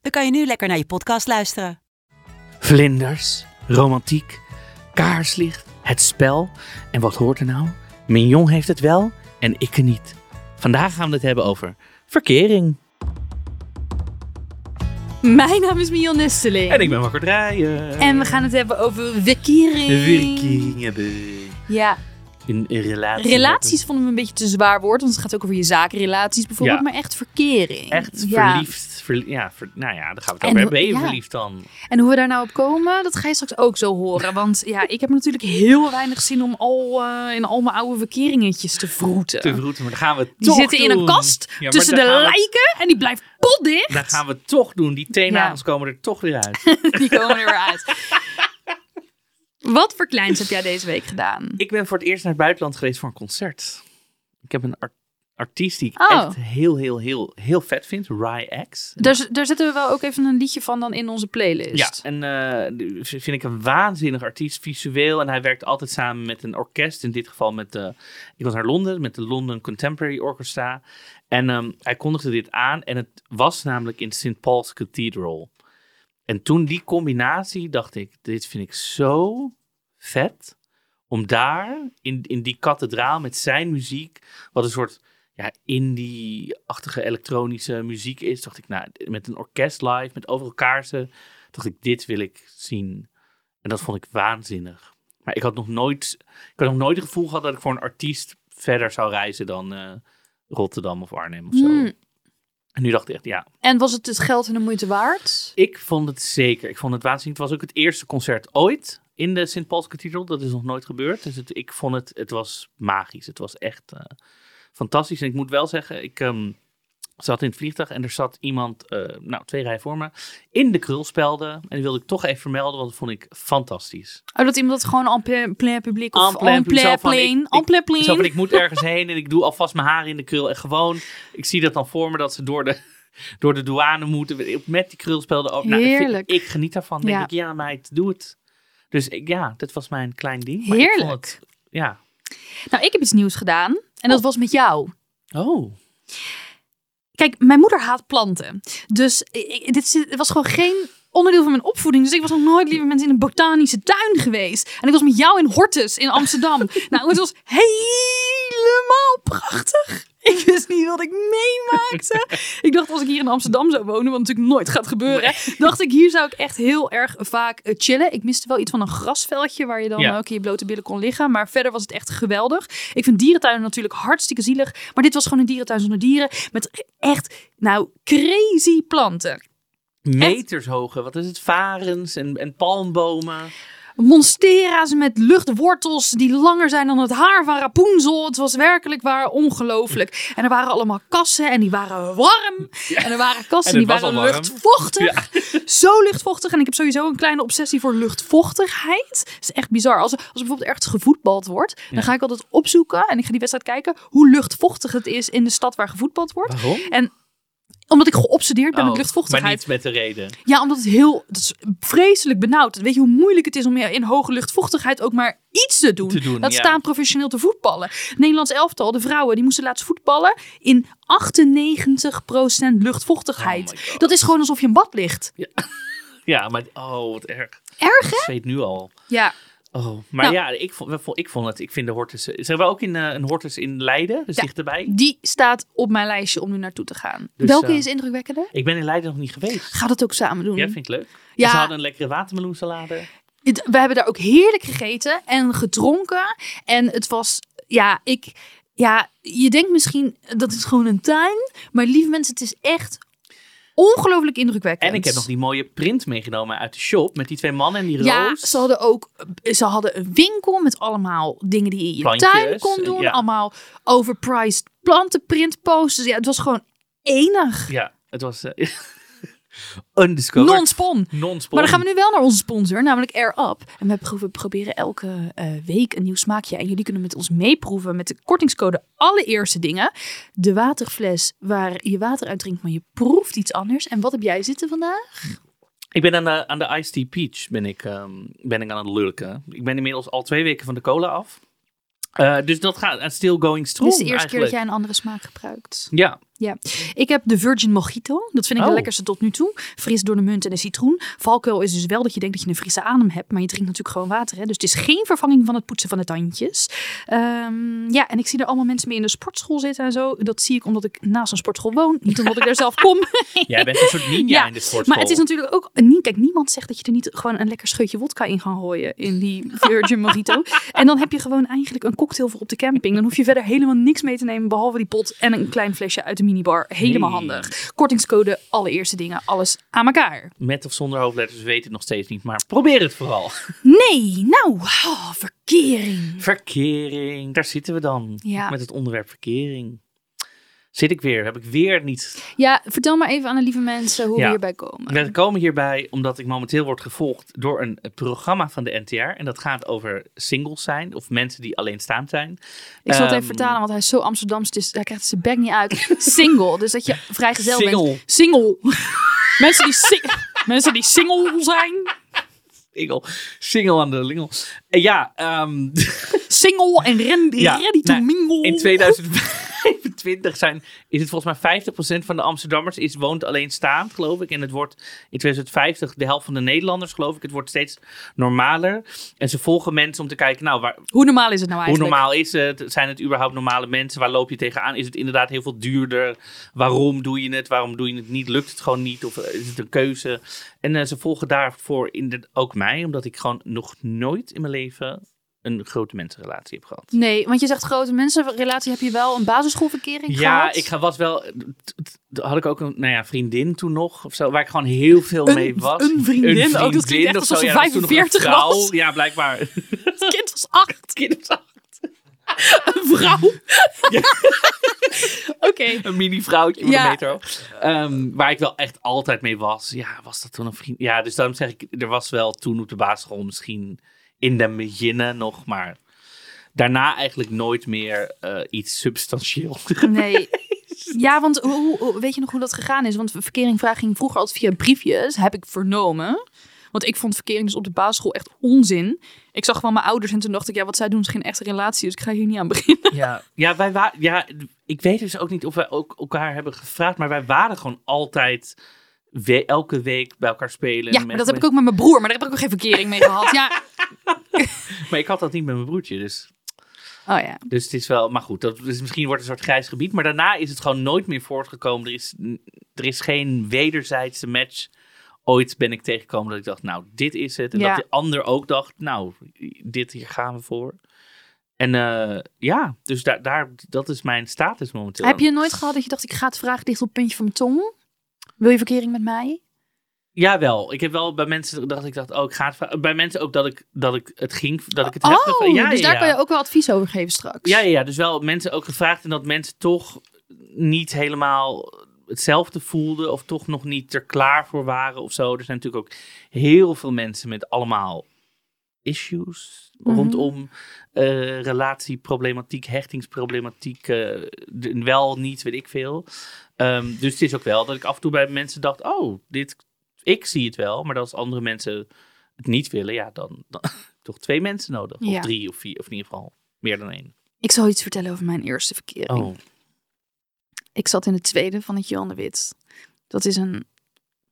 dan kan je nu lekker naar je podcast luisteren. Vlinders, romantiek, kaarslicht, het spel. En wat hoort er nou? Mignon heeft het wel en ik er niet. Vandaag gaan we het hebben over verkering. Mijn naam is Mion Nesteling. En ik ben Wakker Draaien. En we gaan het hebben over verkering. Verkering hebben. Ja, In, in relatie. relaties vonden we een beetje te zwaar woord, want het gaat ook over je zakenrelaties bijvoorbeeld, Ja. maar echt verkering. Echt Ja. verliefd. Ver- ja, ver- nou ja, daar gaan we het over. Ben je ja. verliefd dan? En hoe we daar nou op komen, dat ga je straks ook zo horen. Want ja, ik heb natuurlijk heel weinig zin om al eh, in al mijn oude verkeringetjes te vroeten. Te vroeten, maar dan gaan we die toch zitten in een kast Ja, tussen de we- lijken en die blijft potdicht. Dan gaan we toch doen. Die teennagels komen er toch weer uit. Die komen er weer uit. Wat voor kleins heb jij deze week gedaan? Ik ben voor het eerst naar het buitenland geweest voor een concert. Ik heb een ar- artiest die ik Oh. echt heel, heel, heel, heel vet vind. Rye X. Daar, daar zetten we wel ook even een liedje van dan in onze playlist. Ja, en eh, die vind ik een waanzinnig artiest, visueel. En hij werkt altijd samen met een orkest. In dit geval met de... Ik was naar Londen, met de London Contemporary Orchestra. En ehm, hij kondigde dit aan. En het was namelijk in St. Paul's Cathedral. En toen die combinatie dacht ik, dit vind ik zo vet. Om daar, in, in die kathedraal met zijn muziek, wat een soort ja, indie-achtige elektronische muziek is, dacht ik, nou, met een orkest live, met overal kaarsen, dacht ik, dit wil ik zien. En dat vond ik waanzinnig. Maar ik had nog nooit, ik had nog nooit het gevoel gehad dat ik voor een artiest verder zou reizen dan eh, Rotterdam of Arnhem of zo. Hmm. En nu dacht ik echt, ja, En was het het geld en de moeite waard? ik vond het zeker. Ik vond het waanzinnig. Het was ook het eerste concert ooit in de St. Paul's Cathedral. Dat is nog nooit gebeurd. Dus het, ik vond het, het was magisch. Het was echt eh, fantastisch. En ik moet wel zeggen, ik ehm, zat in het vliegtuig en er zat iemand, eh, nou twee rijen voor me, in de krulspelden. En die wilde ik toch even vermelden, want dat vond ik fantastisch. Oh, dat iemand het gewoon en plein, publiek of En plein en plein plein, ik- en plein plein. Zo van, ik moet ergens heen en ik doe alvast mijn haar in de krul. En gewoon, ik zie dat dan voor me dat ze door de, door de douane moeten. Met die krulspelden ook. Nou, Heerlijk. ik geniet daarvan. denk Ja. ik, ja meid, doe het. Dus ik, ja, dit was mijn klein ding. Maar ik vond Heerlijk. het- ja. Nou, ik heb iets nieuws gedaan. En dat was met jou. Oh. Kijk, mijn moeder haat planten. Dus ik- dit was gewoon geen onderdeel van mijn opvoeding. Dus ik was nog nooit lieve mensen in een botanische tuin geweest. En ik was met jou in Hortus in Amsterdam. nou, het was helemaal prachtig. Ik wist niet wat ik meemaakte. ik dacht, als ik hier in Amsterdam zou wonen, wat natuurlijk nooit gaat gebeuren, dacht ik, hier zou ik echt heel erg vaak eh, chillen. Ik miste wel iets van een grasveldje waar je dan Ja. ook in je blote billen kon liggen. Maar verder was het echt geweldig. Ik vind dierentuinen natuurlijk hartstikke zielig. Maar dit was gewoon een dierentuin zonder dieren. Met echt, nou, crazy planten. Meters hoge, wat is het? Varens en, en palmbomen. Monstera's met luchtwortels die langer zijn dan het haar van Rapunzel. Het was werkelijk waar ongelooflijk. En er waren allemaal kassen en die waren warm. En er waren kassen En die waren luchtvochtig. Zo luchtvochtig. En ik heb sowieso een kleine obsessie voor luchtvochtigheid. Het is echt bizar. Als als er bijvoorbeeld ergens gevoetbald wordt, dan ga ik altijd opzoeken en ik ga die wedstrijd kijken hoe luchtvochtig het is in de stad waar gevoetbald wordt. Waarom? En omdat ik geobsedeerd ben Oh, met luchtvochtigheid. Maar niet met de reden. Ja, omdat het heel dat is vreselijk benauwd. Weet je hoe moeilijk het is om in hoge luchtvochtigheid ook maar iets te doen? Te doen, dat ja. staan professioneel te voetballen. Nederlands elftal, de vrouwen, die moesten laatst voetballen in 98% luchtvochtigheid. Oh dat is gewoon alsof je in bad ligt. Ja, maar oh, wat erg. Erg, Ik zweet nu al. Ja. Oh, maar Nou. ja, ik vond, we ik vond het. Ik vind de Hortus. Ze hebben ook in, eh, een Hortus in Leiden, dus Ja. dichterbij. Die staat op mijn lijstje om nu naartoe te gaan. Dus, Welke eh, is indrukwekkender? Ik ben in Leiden nog niet geweest. Ga dat ook samen doen. Ja, vind ik leuk. Ja. Ze hadden een lekkere watermeloensalade. Het- we hebben daar ook heerlijk gegeten en gedronken. En het was, ja, ik, ja, je denkt misschien dat is gewoon een tuin. Maar lieve mensen, het is echt ongelooflijk indrukwekkend. En ik heb nog die mooie print meegenomen uit de shop met die twee mannen en die Ja, roos. ze hadden ook ze hadden een winkel met allemaal dingen die je in je Plantjes, tuin kon doen. ja. Allemaal overpriced plantenprint posters. Ja, het was gewoon enig. Ja, het was. eh, Undiscovered. Non-spon. Non-spon. Maar dan gaan we nu wel naar onze sponsor, namelijk Air Up. En we pro- we proberen elke eh, week een nieuw smaakje. En jullie kunnen met ons meeproeven met de kortingscode allereerste dingen. De waterfles waar je water uit drinkt, maar je proeft iets anders. En wat heb jij zitten vandaag? Ik ben aan de, aan de Iced Tea Peach ben ik, ehm, ben ik aan het lurken. Ik ben inmiddels al twee weken van de cola af. Eh, dus dat gaat en still going strong Dit is de eerste keer dat eigenlijk. jij een andere smaak gebruikt. Ja, Ja, ik heb de Virgin Mojito. Dat vind ik de Oh. lekkerste tot nu toe. Fris door de munt en de citroen. Valkuil is dus wel dat je denkt dat je een frisse adem hebt, maar je drinkt natuurlijk gewoon water. Hè? Dus het is geen vervanging van het poetsen van de tandjes. Ehm, ja, en ik zie er allemaal mensen mee in de sportschool zitten en zo. Dat zie ik omdat ik naast een sportschool woon. Niet omdat ik er zelf kom. jij bent een soort ninja Ja, in de sportschool. Maar het is natuurlijk ook... Kijk, niemand zegt dat je er niet gewoon een lekker scheutje wodka in gaan gooien. In die Virgin Mojito. En dan heb je gewoon eigenlijk een cocktail voor op de camping. Dan hoef je verder helemaal niks mee te nemen. Behalve die pot en een klein flesje uit de minibar. Helemaal Nee. handig. Kortingscode, allereerste dingen. Alles aan elkaar. Met of zonder hoofdletters, we weten het nog steeds niet. Maar probeer het vooral. Nee, nou, oh, verkering. Verkering, daar zitten we dan. Ja. Met het onderwerp verkering. Zit ik weer, heb ik weer niet... Ja, vertel maar even aan de lieve mensen hoe Ja. we hierbij komen. We komen hierbij omdat ik momenteel word gevolgd door een programma van de NTR. En dat gaat over singles zijn, of mensen die alleenstaand zijn. Ik zal het even Ehm, vertalen, want hij is zo Amsterdams. Dus hij krijgt zijn bek niet uit. Single, dus dat je vrijgezel bent. Single. Single. mensen, die sing- mensen die single zijn. Single, single aan de lingel. Eh, ja, ehm, Single en Ja, ready to nou, mingle. in 2025 zijn, is het volgens mij 50% van de Amsterdammers is, woont alleenstaand, geloof ik. En het wordt in 2050 de helft van de Nederlanders, geloof ik. Het wordt steeds normaler. En ze volgen mensen om te kijken, nou, waar, Hoe normaal is het nou hoe eigenlijk? normaal is het? Zijn het überhaupt normale mensen? Waar loop je tegenaan? Is het inderdaad heel veel duurder? Waarom doe je het? Waarom doe je het niet? Lukt het gewoon niet? Of is het een keuze? En eh, ze volgen daarvoor in de, ook mij, omdat ik gewoon nog nooit in mijn leven een grote mensenrelatie heb gehad. Nee, want je zegt grote mensenrelatie. Heb je wel een basisschoolverkering Ja, gehad? ik was wel. Had ik ook een nou ja, vriendin toen nog of zo, waar ik gewoon heel veel Een- mee was. een vriendin? Ook, dat klinkt echt of alsof ze Ja, dat was toen nog een 45 vrouw. was. Ja, blijkbaar. Het kind was acht. Kind was acht. Een vrouw. Oké. Een mini vrouwtje van Ja. een meter. Ehm, waar ik wel echt altijd mee was. Ja, was dat toen een vriend? Ja, dus daarom zeg ik, er was wel toen op de basisschool misschien in de beginnen nog, maar daarna eigenlijk nooit meer eh, iets substantieel. Nee. Ja, want hoe, hoe- weet je nog hoe dat gegaan is? Want verkering vraag ging vroeger altijd via briefjes, heb ik vernomen. Want ik vond verkering dus op de basisschool echt onzin. Ik zag gewoon mijn ouders en toen dacht ik, ja, wat zij doen is geen echte relatie, dus ik ga hier niet aan beginnen. Ja, ja, wij wa- ja, ik weet dus ook niet of wij ook elkaar hebben gevraagd, maar wij waren gewoon altijd we- elke week bij elkaar spelen. Ja, maar dat heb ik ook met mijn broer, maar daar heb ik ook geen verkering mee gehad. Ja. Maar ik had dat niet met mijn broertje, dus, Oh ja. dus het is wel, maar goed, dat is misschien wordt het een soort grijs gebied, maar daarna is het gewoon nooit meer voortgekomen. Er is, er is geen wederzijdse match. Ooit ben ik tegengekomen dat ik dacht, nou, dit is het. En Ja. dat de ander ook dacht, nou, dit hier gaan we voor. En eh, ja, dus daar, daar, dat is mijn status momenteel. Heb je nooit gehad dat je dacht, ik ga het vragen dicht op het puntje van mijn tong? Wil je verkering met mij? Jawel, ik heb wel bij mensen dat ik dacht, oh, ik ga het Bij mensen ook dat ik, dat ik het ging, dat ik het heb Oh, gevraagd. Ja, dus ja, daar ja. kan je ook wel advies over geven straks. Ja, ja, dus wel mensen ook gevraagd en dat mensen toch niet helemaal hetzelfde voelden of toch nog niet er klaar voor waren of zo. Er zijn natuurlijk ook heel veel mensen met allemaal issues Mhm. rondom eh, relatieproblematiek, hechtingsproblematiek, eh, wel niet, weet ik veel. Ehm, dus het is ook wel dat ik af en toe bij mensen dacht, oh, dit, ik zie het wel, maar dat als andere mensen het niet willen, ja, dan, dan toch twee mensen nodig. Ja. Of drie of vier, of in ieder geval meer dan één. Ik zal iets vertellen over mijn eerste verkering. Oh, Ik zat in het tweede van het Johan de Wit. Dat is een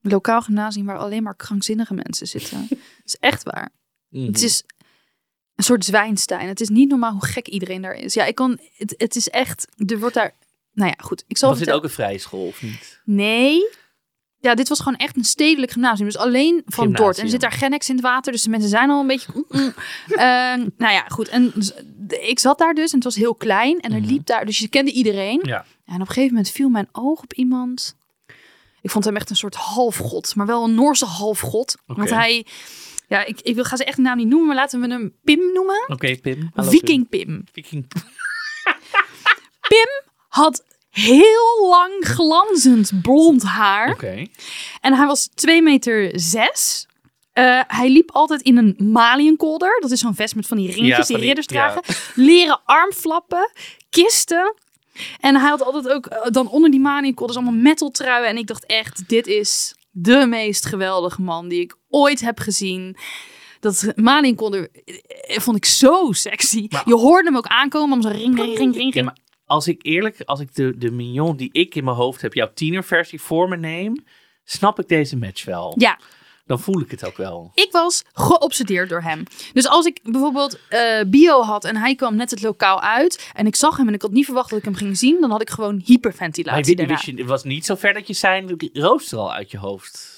lokaal gymnasium waar alleen maar krankzinnige mensen zitten. Het is echt waar. Mhm. Het is een soort Zwijnstein. Het is niet normaal hoe gek iedereen daar is. Ja, ik kan. Het, het is echt. Er wordt daar. Nou ja, goed. Ik zal Was dit ook een vrije school of niet? Nee. Ja, dit was gewoon echt een stedelijk gymnasium. Dus alleen van Gymnasium. Dort. En er zit daar Gennex in het water. Dus de mensen zijn al een beetje... mm, mm. Eh, nou ja, goed. En ik zat daar dus en het was heel klein. En er Mhm. liep daar... Dus je kende iedereen. Ja. En op een gegeven moment viel mijn oog op iemand. Ik vond hem echt een soort halfgod. Maar wel een Noorse halfgod. Want hij... Ja, ik, ik wil, ga ze echt de naam niet noemen. Maar laten we hem Pim noemen. Oké, Pim. Hallo, Viking Pim. Pim. Viking. had heel lang glanzend blond haar. Oké. En hij was 2 meter 6. Eh, hij liep altijd in een maliënkolder. Dat is zo'n vest met van die ringetjes Ja, die die- ridders ja. dragen. Leren armflappen, kisten. En hij had altijd ook eh, dan onder die maliënkolders allemaal metaltruien. En ik dacht echt, dit is de meest geweldige man die ik ooit heb gezien. Dat maliënkolder eh, vond ik zo sexy. Maar- Je hoorde hem ook aankomen om zo ring, ring, ring, ring. Ja, ring. maar als ik eerlijk, als ik de, de mignon die ik in mijn hoofd heb, jouw tienerversie voor me neem, snap ik deze match wel. Ja, Dan voel ik het ook wel. Ik was geobsedeerd door hem. Dus als ik bijvoorbeeld eh, bio had en hij kwam net het lokaal uit en ik zag hem en ik had niet verwacht dat ik hem ging zien, dan had ik gewoon Maar hyperventilatie wist, daarna. wist je, het was niet zo ver dat je zijn rooster al uit je hoofd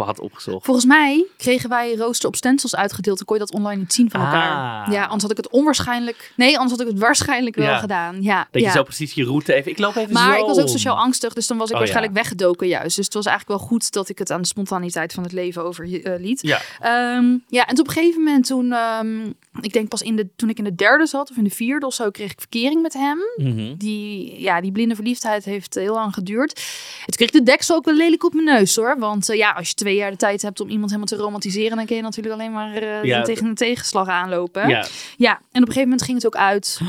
op had opgezocht. Volgens mij kregen wij rooster op stencils uitgedeeld. Dan kon je dat online niet zien van elkaar. Ah. Ja, anders had ik het onwaarschijnlijk... Nee, anders had ik het waarschijnlijk wel Ja. gedaan. Ja, Dat ja. je zo precies je route even... Ik loop even Maar zo. ik was ook sociaal angstig, dus dan was ik Oh, waarschijnlijk ja. weggedoken juist. Dus het was eigenlijk wel goed dat ik het aan de spontaniteit van het leven overliet. Ja. Ehm, ja, en op een gegeven moment toen, ehm, ik denk pas in de, toen ik in de derde zat of in de vierde of zo, kreeg ik verkering met hem. Mhm. Die, ja, die blinde verliefdheid heeft heel lang geduurd. Het kreeg de deksel ook wel lelijk op mijn neus hoor. Want eh, ja, als je twee jaar de tijd hebt om iemand helemaal te romantiseren, dan kun je natuurlijk alleen maar eh, Ja, tegen een tegenslag aanlopen. Ja. Ja, en op een gegeven moment ging het ook uit.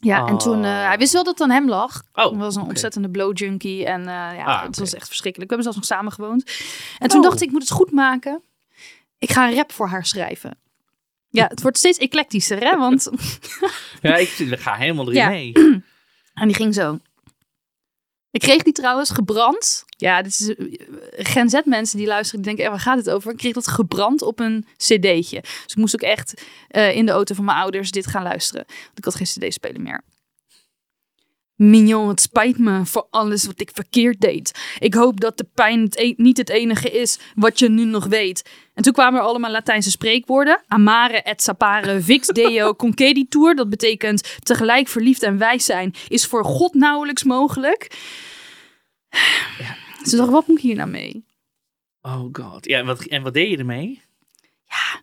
Ja, en toen, eh, hij wist wel dat het aan hem lag. Oh, hij was een ontzettende blow junkie en eh, ja, Ah, het was echt verschrikkelijk. We hebben zelfs nog samen gewoond. En toen Oh. dacht ik, ik moet het goed maken. Ik ga een rap voor haar schrijven. Ja, het wordt steeds eclectischer, hè? Want... ja, ik ga helemaal erin Ja. mee. En die ging zo. Ik kreeg die trouwens gebrand. Ja, dit is eh, Gen Z mensen die luisteren, die denken, eh, waar gaat het over? Ik kreeg dat gebrand op een cd'tje. Dus ik moest ook echt eh, in de auto van mijn ouders dit gaan luisteren. Want ik had geen cd-speler meer. Mignon, het spijt me voor alles wat ik verkeerd deed. Ik hoop dat de pijn het e- niet het enige is wat je nu nog weet. En toen kwamen er allemaal Latijnse spreekwoorden. Amare et sapare vix deo conceditur. Dat betekent tegelijk verliefd en wijs zijn is voor God nauwelijks mogelijk. Ze dacht, wat moet ik hier nou mee? Oh god. Ja, en wat, en wat deed je ermee? Ja.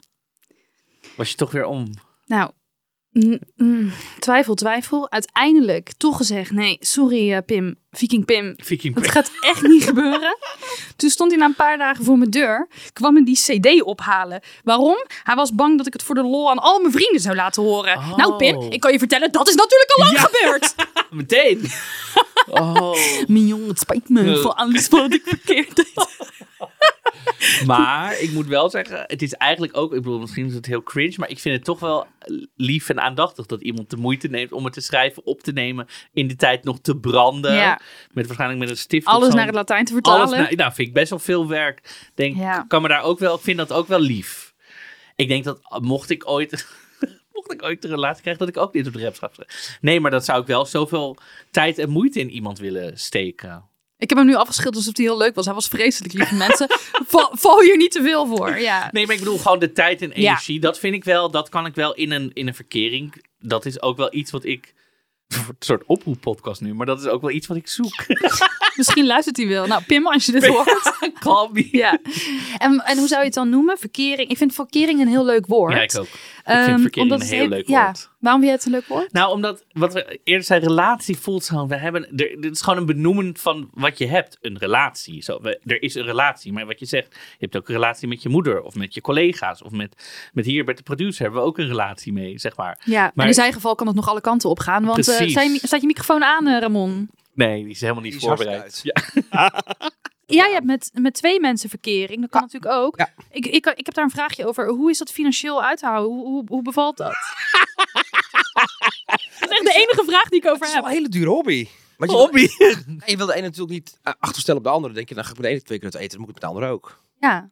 Was je toch weer om? Nou, mm, twijfel, twijfel. Uiteindelijk toch gezegd, nee, sorry eh, Pim, Viking Pim. Viking Het gaat echt niet gebeuren. Toen stond hij na een paar dagen voor mijn deur. Kwam hij die cd ophalen. Waarom? Hij was bang dat ik het voor de lol aan al mijn vrienden zou laten horen. Oh. Nou Pim, ik kan je vertellen, dat is natuurlijk al lang Ja. gebeurd. Meteen. Oh. Mignon, het spijt me voor alles wat ik verkeerd deed. Maar ik moet wel zeggen, het is eigenlijk ook, ik bedoel, misschien is het heel cringe, maar ik vind het toch wel lief en aandachtig dat iemand de moeite neemt om het te schrijven, op te nemen, in de tijd nog te branden. Ja. Met waarschijnlijk met een stift. Alles naar het Latijn te vertalen. Naar, nou, vind ik best wel veel werk. Denk, Ja. kan me daar ook wel, ik vind dat ook wel lief. Ik denk dat mocht ik ooit, mocht ik ooit een relatie krijgen, dat ik ook dit op de rap zou schrijven. Nee, maar dat zou ik wel zoveel tijd en moeite in iemand willen steken. Ik heb hem nu afgeschilderd alsof hij heel leuk was. Hij was vreselijk, lieve mensen. Val, val hier niet te veel voor. Ja. Nee, maar ik bedoel gewoon de tijd en Ja. energie. Dat vind ik wel, dat kan ik wel in een, in een verkering. Dat is ook wel iets wat ik. Een soort oproeppodcast nu, maar dat is ook wel iets wat ik zoek. Misschien luistert hij wel. Nou, Pim, als je dit hoort. Call me. Ja. En, en hoe zou je het dan noemen? Verkering. Ik vind verkering een heel leuk woord. Ja, ik ook. Ik Ehm, vind verkering omdat een het heel leuk ja. woord. Waarom vind je het een leuk woord? Nou, omdat wat we eerder zeiden, relatie voelt zo. We hebben, er, dit is gewoon een benoemen van wat je hebt. Een relatie. Zo, we, er is een relatie, maar wat je zegt, je hebt ook een relatie met je moeder of met je collega's of met, met hier met de producer hebben we ook een relatie mee, zeg maar. Ja, Maar- en in zijn geval kan het nog alle kanten op gaan. Want eh, Precies. zijn, staat je microfoon aan, eh, Ramon? Nee, die is helemaal niet Die voorbereid. Ja. Ja, je hebt met, met twee mensen verkering. Dat kan natuurlijk ook. Ja. Ik, ik, ik heb daar een vraagje over. Hoe is dat financieel uit te houden? Hoe, hoe, hoe bevalt dat? dat is echt de enige vraag die ik over Het is heb. wel een hele dure hobby. Want je, Hobby. en je wil de ene natuurlijk niet eh, achterstellen op de andere. Dan denk je, dan ga ik met de ene twee keer uit eten, dan moet ik met de andere ook. Ja.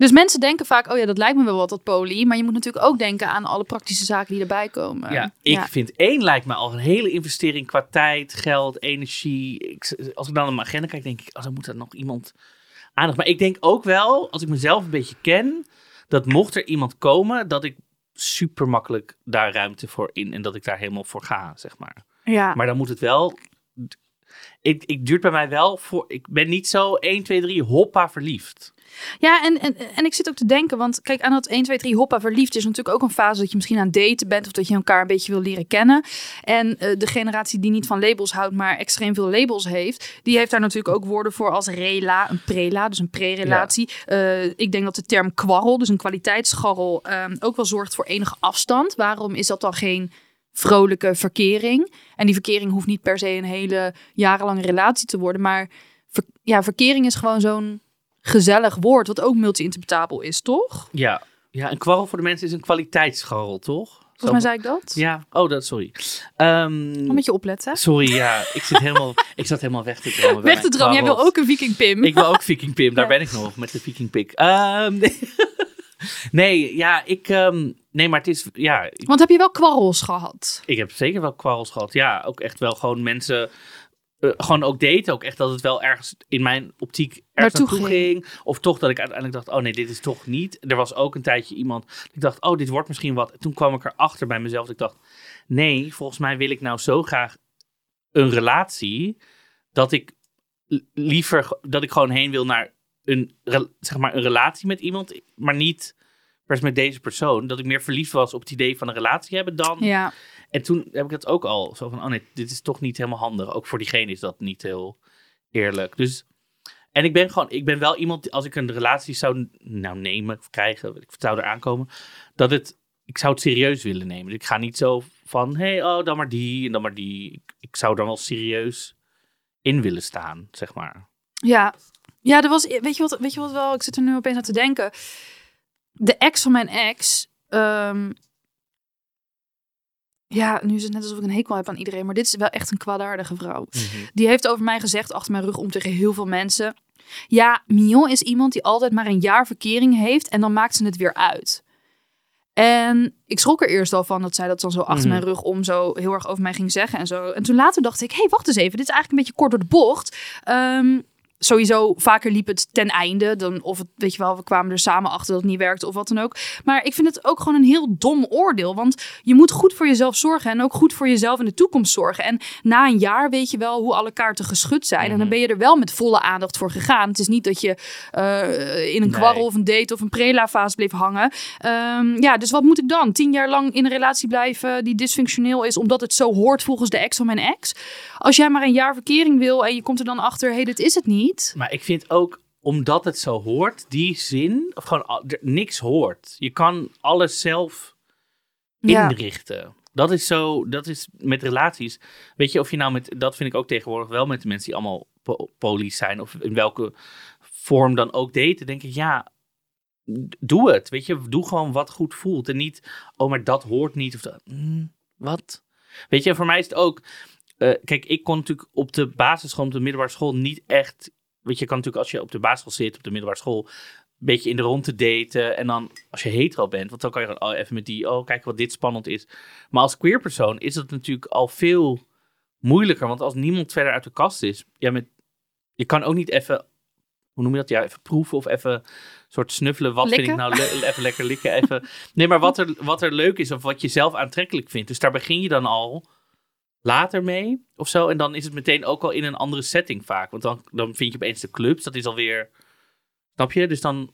Dus mensen denken vaak, oh ja, dat lijkt me wel wat, dat poly. Maar je moet natuurlijk ook denken aan alle praktische zaken die erbij komen. Ja, ik vind één lijkt me al een hele investering qua tijd, geld, energie. Ik, als ik dan naar mijn agenda kijk, denk ik, oh, dan moet er nog iemand aandacht. Maar ik denk ook wel, als ik mezelf een beetje ken, dat mocht er iemand komen, dat ik super makkelijk daar ruimte voor in en dat ik daar helemaal voor ga, zeg maar. Ja. Maar dan moet het wel Ik, ik duurt bij mij wel voor. Ik ben niet zo 1, 2, 3 hoppa verliefd. Ja, en, en, en ik zit ook te denken, want kijk, aan dat 1, 2, 3 hoppa verliefd is natuurlijk ook een fase dat je misschien aan het daten bent of dat je elkaar een beetje wil leren kennen. En eh, de generatie die niet van labels houdt, maar extreem veel labels heeft, die heeft daar natuurlijk ook woorden voor als rela, een prela, dus een pre-relatie. Eh, ik denk dat de term kwarrel, dus een kwaliteitsscharrel, ehm, ook wel zorgt voor enige afstand. Waarom is dat dan geen vrolijke verkering? En die verkering hoeft niet per se een hele jarenlange relatie te worden, maar ver- ja, verkering is gewoon zo'n gezellig woord, wat ook multi-interpretabel is, toch? Ja. Ja, een kwarrel voor de mensen is een kwaliteitsscharrel, toch? Volgens mij zei ik dat. Ja, oh, dat, sorry. Ehm, Een beetje opletten. sorry, ja. Ik, zit helemaal, ik zat helemaal weg te dromen. Weg te dromen. Jij wil ook een Viking Pim. Ik wil ook Viking Pim, daar Ja. ben ik nog, met de Viking Pik. Ehm, nee. nee, ja, ik... ehm, nee, maar het is... Ja, Want heb je wel kwarrels gehad? ik heb zeker wel kwarrels gehad. Ja, ook echt wel gewoon mensen... eh, gewoon ook daten. Ook echt dat het wel ergens in mijn optiek ergens Naartoe naartoe ging. Of toch dat ik uiteindelijk dacht, oh nee, dit is toch niet. Er was ook een tijdje iemand, ik dacht, oh, dit wordt misschien wat. Toen kwam ik erachter bij mezelf. Dat ik dacht, nee, volgens mij wil ik nou zo graag een relatie. Dat ik liever, dat ik gewoon heen wil naar een, zeg maar, een relatie met iemand. Maar niet met deze persoon. Dat ik meer verliefd was op het idee van een relatie hebben dan. Ja. En toen heb ik dat ook al zo van, oh nee, dit is toch niet helemaal handig. Ook voor diegene is dat niet heel eerlijk. Dus, en ik ben gewoon, ik ben wel iemand, als ik een relatie zou nou nemen krijgen, ik zou er aankomen, dat het, ik zou het serieus willen nemen. Dus ik ga niet zo van, hey, oh, dan maar die en dan maar die. Ik, ik zou dan wel serieus in willen staan, zeg maar. Ja. Ja, er was, weet je, wat, weet je wat wel, ik zit er nu opeens aan te denken. De ex van mijn ex, ehm, ja, nu is het net alsof ik een hekel heb aan iedereen, maar dit is wel echt een kwaadaardige vrouw. Die heeft over mij gezegd, achter mijn rug om tegen heel veel mensen. Ja, Mion is iemand die altijd maar een jaar verkering heeft en dan maakt ze het weer uit. En ik schrok er eerst al van dat zij dat dan zo achter Mhm. mijn rug om zo heel erg over mij ging zeggen en zo. En toen later dacht ik, hé, hey, wacht eens even, dit is eigenlijk een beetje kort door de bocht. Ehm, sowieso, vaker liep het ten einde. Dan, of het, weet je wel, we kwamen er samen achter dat het niet werkte of wat dan ook. Maar ik vind het ook gewoon een heel dom oordeel. Want je moet goed voor jezelf zorgen en ook goed voor jezelf in de toekomst zorgen. En na een jaar weet je wel hoe alle kaarten geschud zijn. En dan Mhm. ben je er wel met volle aandacht voor gegaan. Het is niet dat je eh, in een Nee. kwarrel of een date of een prela-fase bleef hangen. Ehm, ja, dus wat moet ik dan? Tien jaar lang in een relatie blijven die dysfunctioneel is, omdat het zo hoort volgens de ex van mijn ex? Als jij maar een jaar verkering wil en je komt er dan achter, hé, hey, dit is het niet. Maar ik vind ook, omdat het zo hoort, die zin, of gewoon niks hoort. Je kan alles zelf Ja. inrichten. Dat is zo, dat is met relaties. Weet je, of je nou met, dat vind ik ook tegenwoordig wel met de mensen die allemaal po polies zijn, of in welke vorm dan ook daten, denk ik, ja, doe het. Weet je, doe gewoon wat goed voelt. En niet, oh, maar dat hoort niet. Of dat, mm, wat? Weet je, en voor mij is het ook, eh, kijk, ik kon natuurlijk op de basisschool, op de middelbare school niet echt, weet je, kan natuurlijk als je op de basisschool zit, op de middelbare school, een beetje in de rondte daten. En dan, als je hetero bent, want dan kan je gewoon, oh, even met die, oh, kijk wat dit spannend is. Maar als queer persoon is het natuurlijk al veel moeilijker. Want als niemand verder uit de kast is, ja, met, je kan ook niet even, hoe noem je dat? Ja, even proeven of even soort snuffelen. Wat vind ik nou le- even lekker likken? Even. Nee, maar wat er, wat er leuk is of wat je zelf aantrekkelijk vindt. Dus daar begin je dan al later mee of zo. En dan is het meteen ook al in een andere setting vaak. Want dan, dan vind je opeens de clubs. Dat is alweer, snap je? Dus dan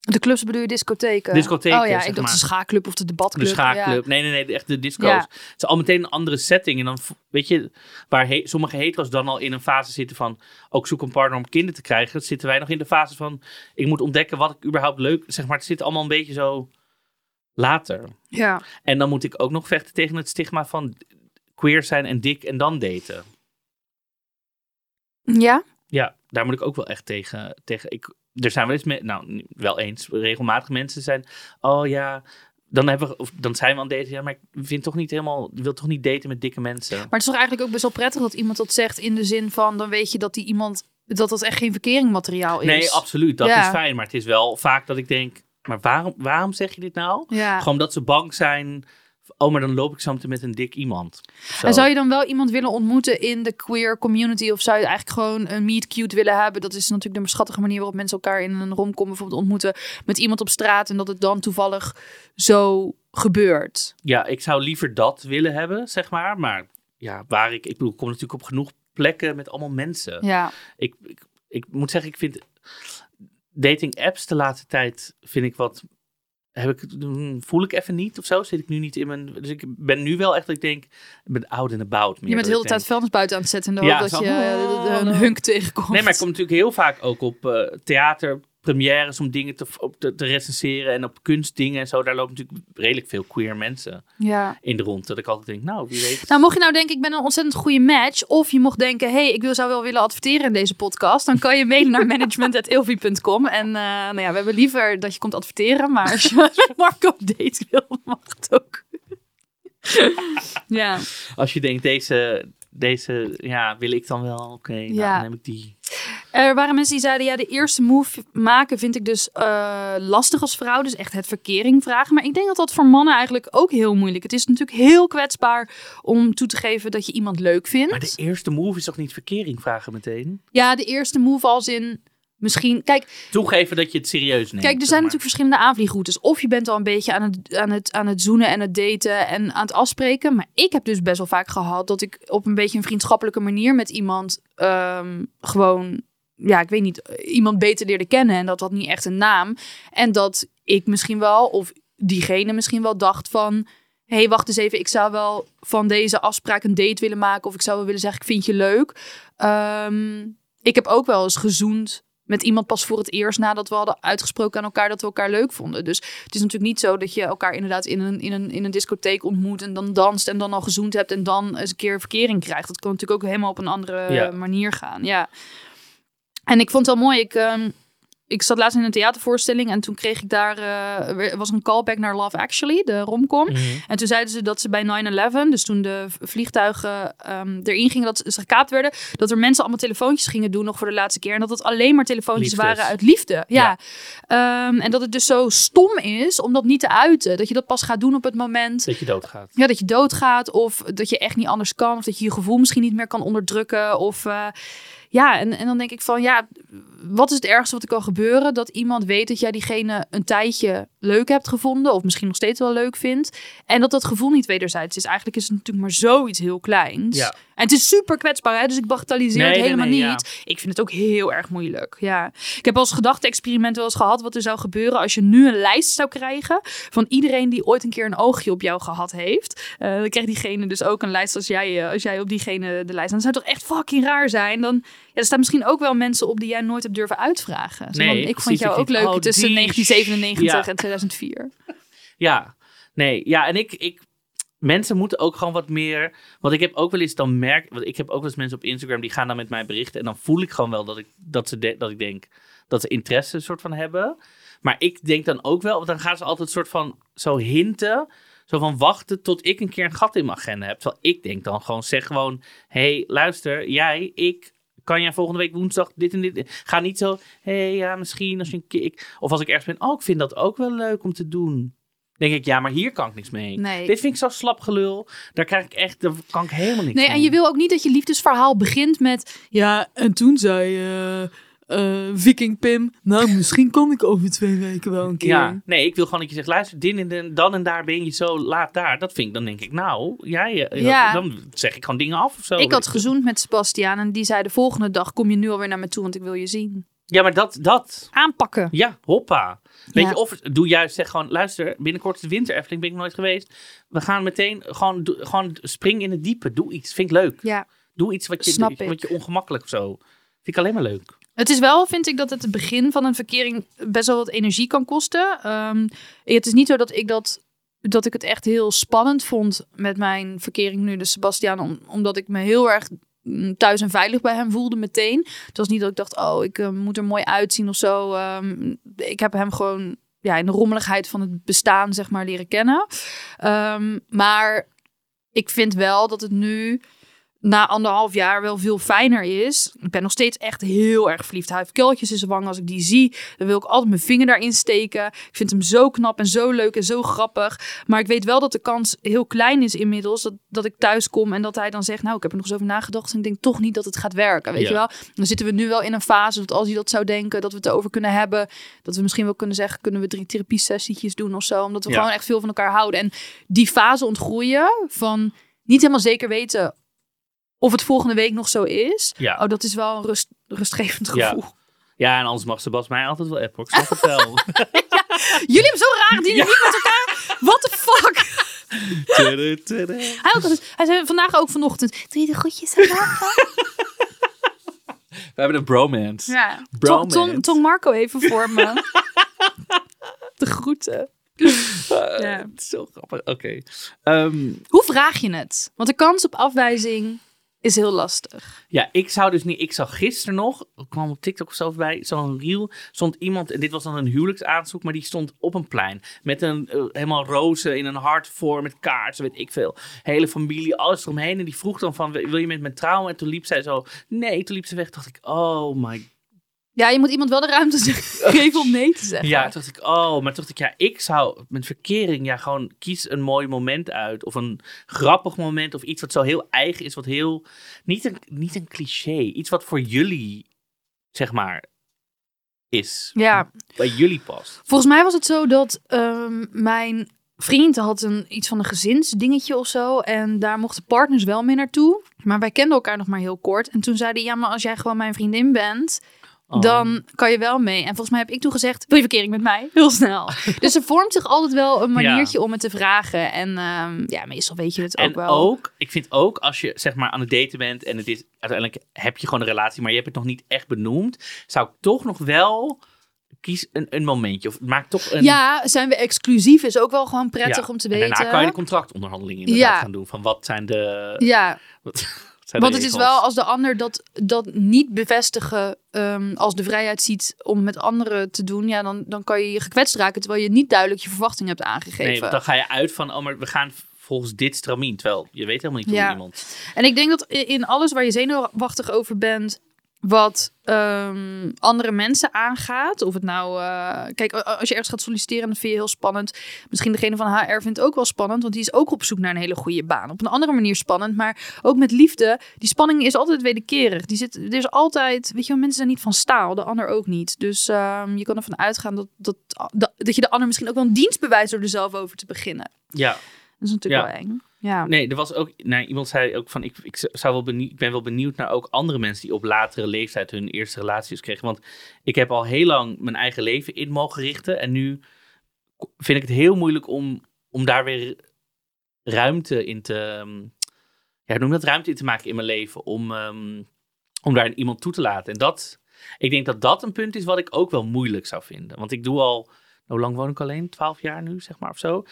De clubs bedoel je discotheken? Discotheken, Oh ja, ik dacht de schaakclub of de debatclub. de schaakclub. Ja. Nee, nee, nee, echt de disco's. Ja. Het is al meteen een andere setting. En dan, weet je, waar he- sommige hetero's dan al in een fase zitten van... ook zoek een partner om kinderen te krijgen. Zitten wij nog in de fase van... ik moet ontdekken wat ik überhaupt leuk... zeg maar, het zit allemaal een beetje zo later. Ja. En dan moet ik ook nog vechten tegen het stigma van queer zijn en dik en dan daten. Ja? Ja, daar moet ik ook wel echt tegen. tegen ik, er zijn wel eens, me, nou wel eens, regelmatig mensen zijn. Oh ja, dan, hebben we, of dan zijn we aan het daten. Ja, maar ik vind toch niet helemaal, wil toch niet daten met dikke mensen. Maar het is toch eigenlijk ook best wel prettig dat iemand dat zegt in de zin van dan weet je dat die iemand dat dat echt geen verkeringmateriaal is. Nee, absoluut, dat Ja. is fijn. Maar het is wel vaak dat ik denk, maar waarom, waarom zeg je dit nou? Ja. Gewoon dat ze bang zijn. Oh, maar dan loop ik zo meteen met een dik iemand. Zo. En zou je dan wel iemand willen ontmoeten in de queer community? Of zou je eigenlijk gewoon een meet cute willen hebben? Dat is natuurlijk de schattige manier waarop mensen elkaar in een romcom bijvoorbeeld ontmoeten met iemand op straat. En dat het dan toevallig zo gebeurt. Ja, ik zou liever dat willen hebben, zeg maar. Maar ja, waar ik, ik bedoel, ik kom natuurlijk op genoeg plekken met allemaal mensen. Ja. Ik, ik, ik moet zeggen, ik vind dating apps de laatste tijd vind ik wat heb ik, mm, voel ik even niet of zo. Zit ik nu niet in mijn. Dus ik ben nu wel echt dat ik denk, ik ben oud en about. Meer Je bent de dat hele tijd vuilnis buiten aan het zetten en de Ja, hoop dat zo- je eh, een hunk tegenkomt. Nee, maar ik kom natuurlijk heel vaak ook op eh theater premières om dingen te, op te, te recenseren en op kunstdingen en zo. Daar lopen natuurlijk redelijk veel queer mensen Ja. in de rond. Dat ik altijd denk, nou, wie weet. Nou, mocht je nou denken, ik ben een ontzettend goede match. Of je mocht denken, hey, ik wil, zou wel willen adverteren in deze podcast. Dan kan je mailen naar management.ilvi.com. En eh, nou ja, we hebben liever dat je komt adverteren. Maar als je met Marco op date wil, mag het ook. ja. Als je denkt, deze, deze ja, wil ik dan wel, oké, nou, Ja. dan neem ik die. Er waren mensen die zeiden, ja, de eerste move maken vind ik dus eh, lastig als vrouw. Dus echt het verkering vragen. Maar ik denk dat dat voor mannen eigenlijk ook heel moeilijk. Het is natuurlijk heel kwetsbaar om toe te geven dat je iemand leuk vindt. Maar de eerste move is toch niet verkering vragen meteen? Ja, de eerste move als in misschien... Kijk, Toegeven dat je het serieus neemt. Kijk, er zijn maar. natuurlijk verschillende aanvliegroutes. Of je bent al een beetje aan het, aan, het, aan het zoenen en het daten en aan het afspreken. Maar ik heb dus best wel vaak gehad dat ik op een beetje een vriendschappelijke manier met iemand ehm, gewoon, ja, ik weet niet, iemand beter leerde kennen. En dat had niet echt een naam. En dat ik misschien wel, of diegene misschien wel dacht van... Hé, hey, wacht eens even, ik zou wel van deze afspraak een date willen maken. Of ik zou wel willen zeggen, ik vind je leuk. Ehm, ik heb ook wel eens gezoend met iemand pas voor het eerst nadat we hadden uitgesproken aan elkaar dat we elkaar leuk vonden. Dus het is natuurlijk niet zo dat je elkaar inderdaad in een, in een, in een discotheek ontmoet en dan danst en dan al gezoend hebt en dan eens een keer verkering krijgt. Dat kan natuurlijk ook helemaal op een andere Ja. manier gaan. Ja. En ik vond het wel mooi. Ik, ehm, ik zat laatst in een theatervoorstelling en toen kreeg ik daar, eh, was een callback naar Love Actually, de romcom. Mhm. En toen zeiden ze dat ze bij 9-11, dus toen de vliegtuigen ehm, erin gingen, dat ze gekaapt werden, dat er mensen allemaal telefoontjes gingen doen nog voor de laatste keer. En dat het alleen maar telefoontjes Liefdes. waren uit liefde. Ja. Ehm, en dat het dus zo stom is om dat niet te uiten. Dat je dat pas gaat doen op het moment Dat je doodgaat. ja, dat je doodgaat of dat je echt niet anders kan. Of dat je je gevoel misschien niet meer kan onderdrukken. Of eh, ja, en, en dan denk ik van ja, wat is het ergste wat er kan gebeuren? Dat iemand weet dat jij diegene een tijdje leuk hebt gevonden. Of misschien nog steeds wel leuk vindt. En dat dat gevoel niet wederzijds is. Eigenlijk is het natuurlijk maar zoiets heel kleins. Ja. En het is super kwetsbaar, hè? dus ik bagatelliseer Nee, het nee, helemaal nee, niet. ja. Ik vind het ook heel erg moeilijk. Ja. Ik heb als gedachte-experiment wel eens gehad wat er zou gebeuren als je nu een lijst zou krijgen van iedereen die ooit een keer een oogje op jou gehad heeft. Eh, dan krijgt diegene dus ook een lijst als jij, eh, als jij op diegene de lijst. Dan zou het toch echt fucking raar zijn. Dan, er staan misschien ook wel mensen op die jij nooit hebt durven uitvragen. Zo Nee, van, ik vond jou ook leuk oh, tussen die- 1997 Ja. en 2004. Ja, nee, ja, en ik, ik, mensen moeten ook gewoon wat meer, want ik heb ook wel eens dan merk, want ik heb ook wel eens mensen op Instagram die gaan dan met mij berichten en dan voel ik gewoon wel dat ik, dat ze, de- dat ik denk dat ze interesse een soort van hebben, maar ik denk dan ook wel, want dan gaan ze altijd een soort van zo hinten, zo van wachten tot ik een keer een gat in mijn agenda heb, terwijl ik denk dan gewoon, zeg gewoon, hey, luister, jij, ik, kan jij volgende week woensdag dit en dit? Ga niet zo, hé, hey, ja, misschien als je een keer... ik- Of als ik ergens ben, oh, ik vind dat ook wel leuk om te doen. denk ik, ja, maar hier kan ik niks mee. Nee. Dit vind ik zo slap gelul. Daar krijg ik echt, daar kan ik helemaal niks Nee, van. en je wil ook niet dat je liefdesverhaal begint met... Ja, en toen zei eh, eh, Viking Pim... Nou, misschien kom ik over twee weken wel een keer. Ja, nee, ik wil gewoon dat je zegt, luister, din en dan, dan en daar ben je zo laat daar. Dat vind ik, dan denk ik, nou, jij, eh, Ja. dan zeg ik gewoon dingen af of zo. ik had gezoend met Sebastiaan en die zei de volgende dag... Kom je nu alweer naar me toe, want ik wil je zien. Ja, maar dat, dat, Aanpakken. ja, hoppa. Weet Ja. je, of doe juist, zeg gewoon, luister, binnenkort is de winter Efteling, ben ik nooit geweest. We gaan meteen, gewoon, gewoon spring in het diepe. Doe iets, vind ik leuk. Ja. Doe iets wat je, Snap ik. wat je ongemakkelijk of zo. Vind ik alleen maar leuk. Het is wel, vind ik, dat het begin van een verkering best wel wat energie kan kosten. Ehm, het is niet zo dat ik dat dat ik het echt heel spannend vond met mijn verkering nu, de Sebastiaan, om- omdat ik me heel erg mm, thuis en veilig bij hem voelde meteen. Het was niet dat ik dacht, oh, ik eh, moet er mooi uitzien of zo. Ehm, ik heb hem gewoon ja, in de rommeligheid van het bestaan, zeg maar, leren kennen. Ehm, maar ik vind wel dat het nu na anderhalf jaar wel veel fijner is. Ik ben nog steeds echt heel erg verliefd. Hij heeft kuiltjes in zijn wang. Als ik die zie, dan wil ik altijd mijn vinger daarin steken. Ik vind hem zo knap en zo leuk en zo grappig. Maar ik weet wel dat de kans heel klein is inmiddels dat, dat ik thuis kom en dat hij dan zegt, nou, ik heb er nog eens over nagedacht en ik denk toch niet dat het gaat werken. Weet Ja. je wel? Dan zitten we nu wel in een fase dat als hij dat zou denken, dat we het erover kunnen hebben, dat we misschien wel kunnen zeggen, kunnen we drie therapiesessietjes doen of zo, omdat we Ja. gewoon echt veel van elkaar houden. En die fase ontgroeien van niet helemaal zeker weten of het volgende week nog zo is. Ja. Oh, dat is wel een rust, rustgevend gevoel. Ja, en anders mag Sebas mij altijd wel appen. Ik het wel. Jullie hebben zo'n rare dynamiek met elkaar. What the fuck? Tudu, tudu. Hij, ook hij zei vandaag ook vanochtend. Doe je de groetjes? We hebben een bromance. Ja. Bromance. tong, tong Marco even voor me. de groeten. Eh, Ja. Zo grappig. Oké. Ehm, Hoe vraag je het? Want de kans op afwijzing is heel lastig. Ja, ik zou dus niet. Ik zag gisteren nog, ik kwam op TikTok of zo voorbij, zo'n reel. Stond iemand, en dit was dan een huwelijksaanzoek, maar die stond op een plein. Met een eh, helemaal rozen in een hart voor, met kaarten, weet ik veel. Hele familie, alles eromheen. En die vroeg dan van, wil je met me trouwen? En toen liep zij zo, nee, toen liep ze weg. dacht ik, oh my Ja, je moet iemand wel de ruimte geven om nee te zeggen. Ja, toen dacht ik, oh, maar toen dacht ik, ja, ik zou met verkering, ja, gewoon kies een mooi moment uit. Of een grappig moment, of iets wat zo heel eigen is, wat heel, niet een, niet een cliché, iets wat voor jullie, zeg maar, is. Ja. Bij jullie past. Volgens mij was het zo dat ehm, mijn vriend had een, iets van een gezinsdingetje of zo. En daar mochten partners wel mee naartoe. Maar wij kenden elkaar nog maar heel kort. En toen zei hij, ja, maar als jij gewoon mijn vriendin bent... Oh. Dan kan je wel mee. En volgens mij heb ik toen gezegd: Wil je verkering met mij? Heel snel. dus er vormt zich altijd wel een maniertje om het te vragen. En ehm, ja, meestal weet je het ook En wel. ook, ik vind ook, als je zeg maar aan het daten bent en het is, uiteindelijk heb je gewoon een relatie, maar je hebt het nog niet echt benoemd, zou ik toch nog wel kies een, een momentje. Of maak toch een... Ja, zijn we exclusief? Is ook wel gewoon prettig Ja. om te En weten. daarna kan je de contractonderhandelingen inderdaad Ja. gaan doen. Van wat zijn de... Ja, wat zijn Want het is wel als de ander dat, dat niet bevestigen ehm, als de vrijheid ziet om met anderen te doen, ja, dan, dan kan je je gekwetst raken terwijl je niet duidelijk je verwachting hebt aangegeven. Nee, want dan ga je uit van, oh, maar we gaan volgens dit stramien. Terwijl je weet helemaal niet hoe Ja. iemand... En ik denk dat in alles waar je zenuwachtig over bent, wat ehm, andere mensen aangaat, of het nou, eh, kijk, als je ergens gaat solliciteren, dan vind je heel spannend. Misschien degene van HR vindt het ook wel spannend, want die is ook op zoek naar een hele goede baan. Op een andere manier spannend, maar ook met liefde, die spanning is altijd wederkerig. Die zit, er is altijd, weet je mensen zijn niet van staal, de ander ook niet. Dus ehm, je kan ervan uitgaan dat, dat, dat, dat je de ander misschien ook wel een dienst bewijst door er zelf over te beginnen. Ja, Dat is natuurlijk Ja. wel eng. Ja. nee, er was ook... Nou, iemand zei ook van, ik, ik, zou wel benieuwd, ik ben wel benieuwd naar ook andere mensen die op latere leeftijd hun eerste relaties kregen. Want ik heb al heel lang mijn eigen leven in mogen richten. En nu vind ik het heel moeilijk om, om daar weer ruimte in te... ehm, Ja, noem dat? Ruimte in te maken in mijn leven. Om, ehm, om daar iemand toe te laten. En dat... Ik denk dat dat een punt is wat ik ook wel moeilijk zou vinden. Want ik doe al... Hoe lang woon ik alleen? Twaalf jaar nu, zeg maar, of zo.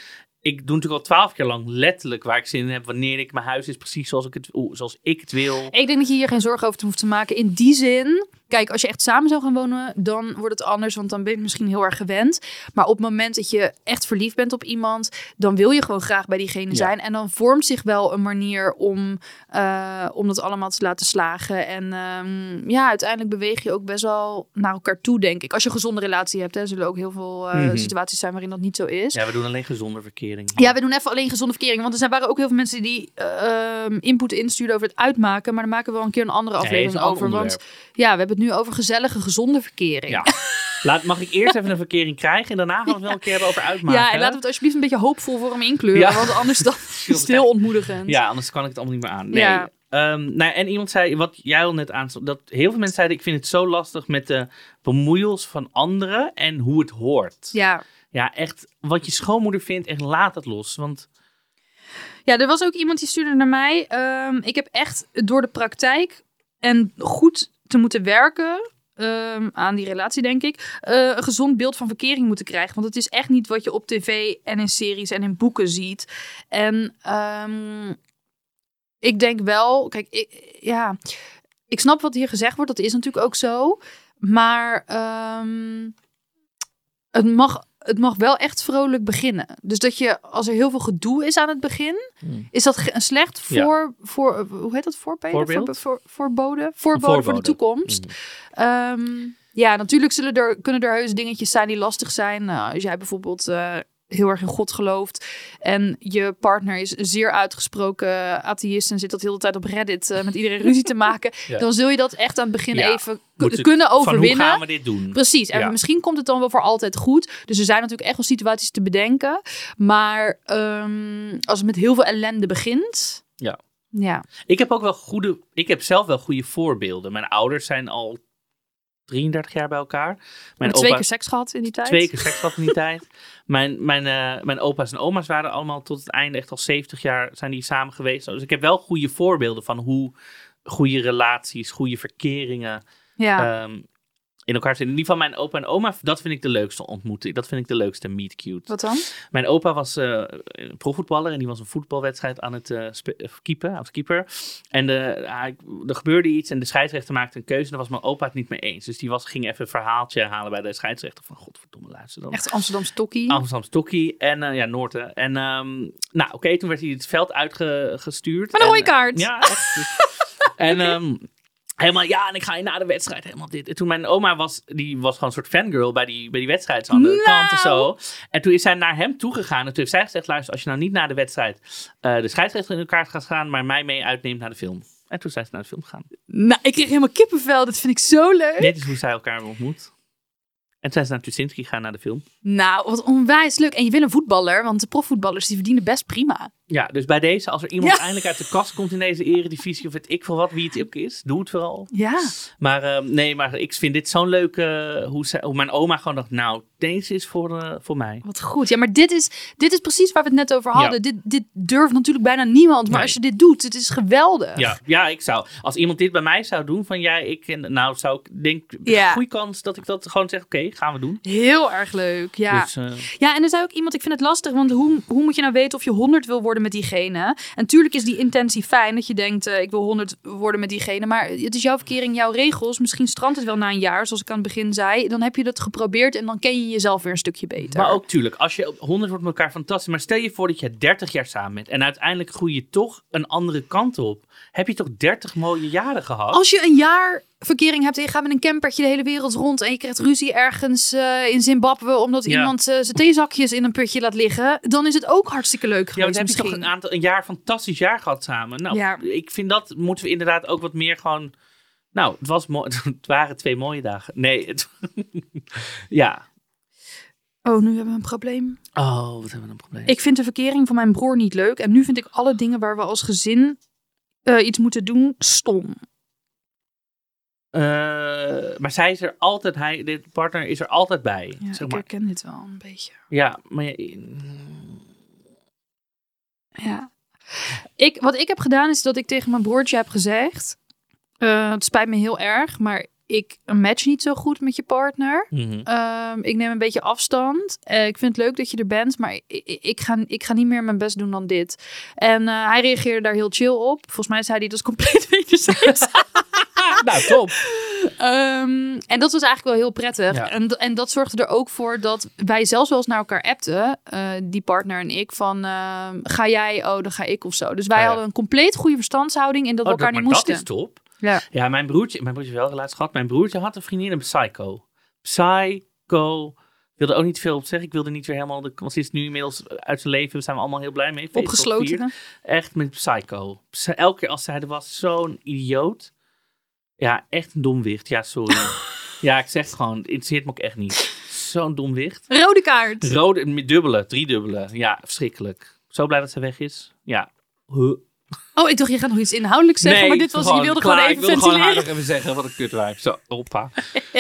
Ik doe natuurlijk al twaalf jaar lang letterlijk waar ik zin in heb. Wanneer ik mijn huis is precies zoals ik het, zoals ik het wil. Ik denk dat je hier geen zorgen over hoeft te maken. In die zin, kijk, als je echt samen zou gaan wonen, dan wordt het anders. Want dan ben je misschien heel erg gewend. Maar op het moment dat je echt verliefd bent op iemand, dan wil je gewoon graag bij diegene Ja. zijn. En dan vormt zich wel een manier om, eh, om dat allemaal te laten slagen. En ehm, ja, uiteindelijk beweeg je ook best wel naar elkaar toe, denk ik. Als je een gezonde relatie hebt, hè, zullen ook heel veel eh, Mhm. situaties zijn waarin dat niet zo is. Ja, we doen alleen gezonde verkering. Ja, we doen even alleen gezonde verkering. Want er zijn, waren ook heel veel mensen die ehm, input instuurden over het uitmaken. Maar daar maken we wel een keer een andere aflevering over. Want ja, we hebben het nu over gezellige, gezonde verkering. Ja. Laat, mag ik eerst even een verkering krijgen en daarna gaan we het wel een keer hebben over uitmaken. Ja, en laten we het alsjeblieft een beetje hoopvol voor hem inkleuren. Ja. Want anders dan is het heel ontmoedigend. Ja, anders kan ik het allemaal niet meer aan. Nee. Ja. Ehm, nou, en iemand zei, wat jij al net aanstond, dat heel veel mensen zeiden, ik vind het zo lastig met de bemoeiels van anderen en hoe het hoort. ja. Ja, echt, wat je schoonmoeder vindt, echt laat het los. Want Ja, er was ook iemand die stuurde naar mij. ehm, ik heb echt door de praktijk en goed te moeten werken. ehm, aan die relatie, denk ik. eh, een gezond beeld van verkering moeten krijgen. Want het is echt niet wat je op tv en in series en in boeken ziet. En ehm, ik denk wel, kijk, ik, ja, ik snap wat hier gezegd wordt. Dat is natuurlijk ook zo. Maar ehm, het mag het mag wel echt vrolijk beginnen. Dus dat je, als er heel veel gedoe is aan het begin, Hmm. is dat een slecht Ja. voor, voor eh, hoe heet dat? Voorbeeld? Voor, voor, voorbode? Voorbode voor de toekomst. Mhm. Ehm, ja, natuurlijk zullen er, kunnen er heus dingetjes zijn die lastig zijn. Nou, als jij bijvoorbeeld eh, heel erg in God gelooft en je partner is zeer uitgesproken atheïst en zit dat de hele tijd op Reddit eh, met iedereen ruzie te maken, Ja. dan zul je dat echt aan het begin Ja. even kunnen van hoe overwinnen. gaan we dit doen? Precies. En Ja. misschien komt het dan wel voor altijd goed. Dus er zijn natuurlijk echt wel situaties te bedenken. Maar ehm, als het met heel veel ellende begint, Ja. Ja. Ik heb ook wel goede. Ik heb zelf wel goede voorbeelden. Mijn ouders zijn al 33 jaar bij elkaar. Mijn twee opa- keer seks gehad in die tijd. Twee keer seks gehad in die tijd. Mijn, mijn, eh, mijn opa's en oma's waren allemaal tot het einde echt al 70 jaar zijn die samen geweest. Dus ik heb wel goede voorbeelden van hoe goede relaties, goede verkeringen Ja. ehm, in elkaar zitten. In ieder geval mijn opa en oma, dat vind ik de leukste ontmoeting. Dat vind ik de leukste meet cute. Wat dan? Mijn opa was een profvoetballer en die was een voetbalwedstrijd aan het eh eh, keepen, als keeper. En de, er gebeurde iets en de scheidsrechter maakte een keuze en daar was mijn opa het niet mee eens. Dus die was, ging even een verhaaltje halen bij de scheidsrechter van godverdomme luister dan. Echt Amsterdamse tokkie. Amsterdam Stokkie en ja, Noorten. En ehm, nou oké, toen werd hij het veld uitgestuurd. Met een En, rode kaart. eh, Ja, echt. en ehm, helemaal, ja, en ik ga je na de wedstrijd helemaal dit. En toen mijn oma was, die was gewoon een soort fangirl bij die, bij die wedstrijd. Aan de Nou. kant en zo. En toen is zij naar hem toegegaan. En toen heeft zij gezegd, luister, als je nou niet na de wedstrijd eh, de scheidsrechter in elkaar gaat gaan, maar mij mee uitneemt naar de film. En toen zijn ze naar de film gegaan. Nou, ik kreeg helemaal kippenvel. Dat vind ik zo leuk. Dit is hoe zij elkaar ontmoet. En toen zijn ze naar Tuschinski gegaan naar de film. Nou, wat onwijs leuk. En je wil een voetballer, want de profvoetballers die verdienen best prima. Ja, dus bij deze, als er iemand Ja. eindelijk uit de kast komt in deze eredivisie, of weet ik veel wat, wie het ook is, doe het vooral. Ja. Maar eh, nee, maar ik vind dit zo'n leuke, hoe, ze, hoe mijn oma gewoon dacht, nou, deze is voor, eh, voor mij. Wat goed. Ja, maar dit is, dit is precies waar we het net over hadden. Ja. Dit, dit durft natuurlijk bijna niemand. Maar Nee. als je dit doet, het is geweldig. Ja, ja, ik zou, als iemand dit bij mij zou doen, van ja, ik, en- nou, zou ik, denk, Ja. goede kans dat ik dat gewoon zeg, oké, gaan we doen. Heel erg leuk. Ja. Dus, eh, Ja, en er zei ook iemand, ik vind het lastig, want hoe, hoe moet je nou weten of je 100 wil worden met diegene? En natuurlijk is die intentie fijn, dat je denkt, eh, ik wil 100 worden met diegene, maar het is jouw verkering, jouw regels. Misschien strandt het wel na een jaar, zoals ik aan het begin zei. Dan heb je dat geprobeerd en dan ken je jezelf weer een stukje beter. maar ook tuurlijk, als je op 100 wordt met elkaar fantastisch, maar stel je voor dat je 30 jaar samen bent en uiteindelijk groei je toch een andere kant op. Heb je toch 30 mooie jaren gehad? Als je een jaar verkering hebt en je gaat met een campertje de hele wereld rond en je krijgt ruzie ergens eh, in Zimbabwe omdat Ja. iemand eh, zijn theezakjes in een putje laat liggen, dan is het ook hartstikke leuk Ja, geweest want heb je toch een, aantal, een jaar fantastisch jaar gehad samen. Nou, Ja. ik vind dat moeten we inderdaad ook wat meer gewoon... Nou, het, was mooi, het waren twee mooie dagen. Nee, het, ja. Oh, nu hebben we een probleem. Oh, wat hebben we een probleem. Ik vind de verkering van mijn broer niet leuk. En nu vind ik alle dingen waar we als gezin eh, iets moeten doen stom. Eh, maar zij is er altijd, hij, de partner is er altijd bij. Ja, zeg ik maar. herken dit wel een beetje. Ja, maar Ja. Ik, wat ik heb gedaan is dat ik tegen mijn broertje heb gezegd... eh, het spijt me heel erg, maar ik match niet zo goed met je partner. Mhm. Ehm, ik neem een beetje afstand. Eh, ik vind het leuk dat je er bent, maar ik, ik, ga, ik ga niet meer mijn best doen dan dit. En eh, hij reageerde daar heel chill op. Volgens mij zei hij dat is compleet wederzijds. nou, top. Ehm, en dat was eigenlijk wel heel prettig. Ja. En, en dat zorgde er ook voor dat wij zelfs wel eens naar elkaar appten, eh, die partner en ik, van ehm, ga jij, oh dan ga ik of zo. Dus wij Ah, ja. hadden een compleet goede verstandshouding in dat we Oh, dat, elkaar maar niet dat moesten. is top. Ja. Ja, mijn broertje, mijn broertje heeft wel relatie gehad. Mijn broertje had een vriendin, een psycho. Psycho. Ik wilde ook niet veel op zeggen. Ik wilde niet weer helemaal... De, want ze is nu inmiddels uit zijn leven. Daar zijn we allemaal heel blij mee. Opgesloten. Echt met psycho. Psy- Elke keer als zij er was, zo'n idioot. Ja, echt een domwicht. Ja, sorry. ja, ik zeg het gewoon. Het interesseert me ook echt niet. Zo'n domwicht. Rode kaart. Rode, dubbele, driedubbele. Ja, verschrikkelijk. Zo blij dat ze weg is. Ja. Huh. Oh, ik dacht je gaat nog iets inhoudelijks zeggen, maar dit was, je wilde gewoon even Ik wilde gewoon ventileren. even zeggen wat een kutwijf. Zo, hoppa.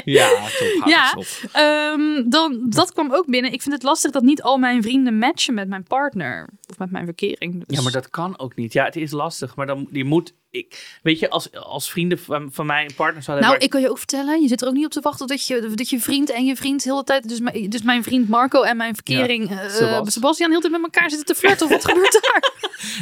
Ja, top. Ja. Ehm, dan, dat kwam ook binnen. Ik vind het lastig dat niet al mijn vrienden matchen met mijn partner. Of met mijn verkering. Dus- Ja, maar dat kan ook niet. Ja, het is lastig. Maar dan, je moet... Ik, weet je, als, als vrienden van, van mij een partner zouden Nou, ik kan je ook vertellen, je zit er ook niet op te wachten dat je, dat je vriend en je vriend heel de tijd, dus mijn, dus mijn vriend Marco en mijn verkering eh, Sebas. Sebastian heel de tijd met elkaar zitten te flirten. Of wat gebeurt daar?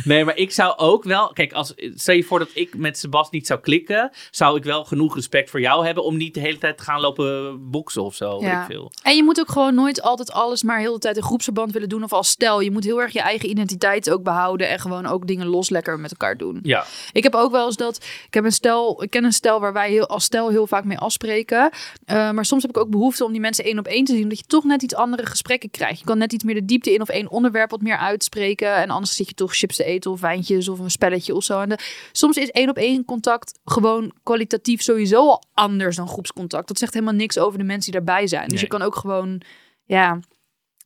Nee, maar ik zou ook wel... Kijk, als, stel je voor dat ik met Sebas niet zou klikken... zou ik wel genoeg respect voor jou hebben... om niet de hele tijd te gaan lopen boksen of zo. Ja. ik veel. En je moet ook gewoon nooit altijd alles maar heel de tijd in groepsverband willen doen of als stel. Je moet heel erg je eigen identiteit ook behouden en gewoon ook dingen los lekker met elkaar doen. Ja. Ik heb ook wel eens dat. Ik, heb een stel, ik ken een stel waar wij heel, als stel heel vaak mee afspreken. Eh, maar soms heb ik ook behoefte om die mensen één op één te zien. Omdat je toch net iets andere gesprekken krijgt. Je kan net iets meer de diepte in of één onderwerp wat meer uitspreken. En anders zit je toch chips te eten of wijntjes of een spelletje of zo. En de, soms is één op één contact gewoon kwalitatief sowieso al anders dan groepscontact. Dat zegt helemaal niks over de mensen die daarbij zijn. Dus Nee. je kan ook gewoon. Ja,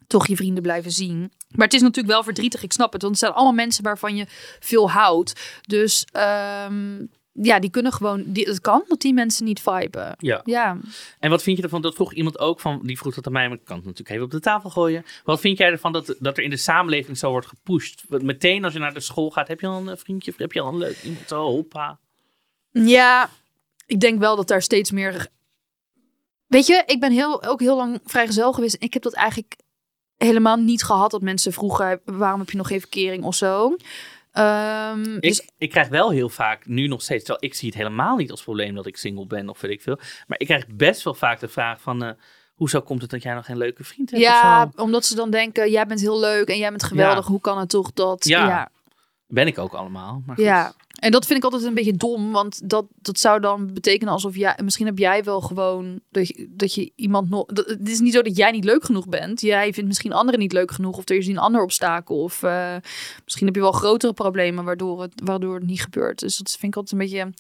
toch je vrienden blijven zien. Maar het is natuurlijk wel verdrietig, ik snap het. Want het zijn allemaal mensen waarvan je veel houdt. Dus ehm, ja, die kunnen gewoon... Die, het kan dat die mensen niet viben. Ja. Ja. En wat vind je ervan, dat vroeg iemand ook van, die vroeg dat aan mij, maar ik kan het natuurlijk even op de tafel gooien. Wat vind jij ervan dat, dat er in de samenleving zo wordt gepusht? Meteen als je naar de school gaat, heb je al een vriendje, heb je al een leuk iemand, oh, hoppa. Ja, ik denk wel dat daar steeds meer. Weet je, ik ben heel, ook heel lang vrijgezel geweest. Ik heb dat eigenlijk helemaal niet gehad. Dat mensen vroegen: waarom heb je nog geen verkering of zo? Ehm, Ik, dus ik krijg wel heel vaak, nu nog steeds, terwijl ik zie het helemaal niet als probleem dat ik single ben of weet ik veel. Maar ik krijg best wel vaak de vraag van, eh, hoezo komt het dat jij nog geen leuke vriend hebt of ja, omdat ze dan denken: jij bent heel leuk en jij bent geweldig. Ja. Hoe kan het toch dat? Ja. ja. Ben ik ook allemaal. Maar goed. Ja, en dat vind ik altijd een beetje dom, want dat, dat zou dan betekenen alsof jij, misschien heb jij wel gewoon dat je, dat je iemand nog. dat- Het is niet zo dat jij niet leuk genoeg bent. Jij vindt misschien anderen niet leuk genoeg, of er is een ander obstakel, of eh, misschien heb je wel grotere problemen waardoor het, waardoor het niet gebeurt. Dus dat vind ik altijd een beetje.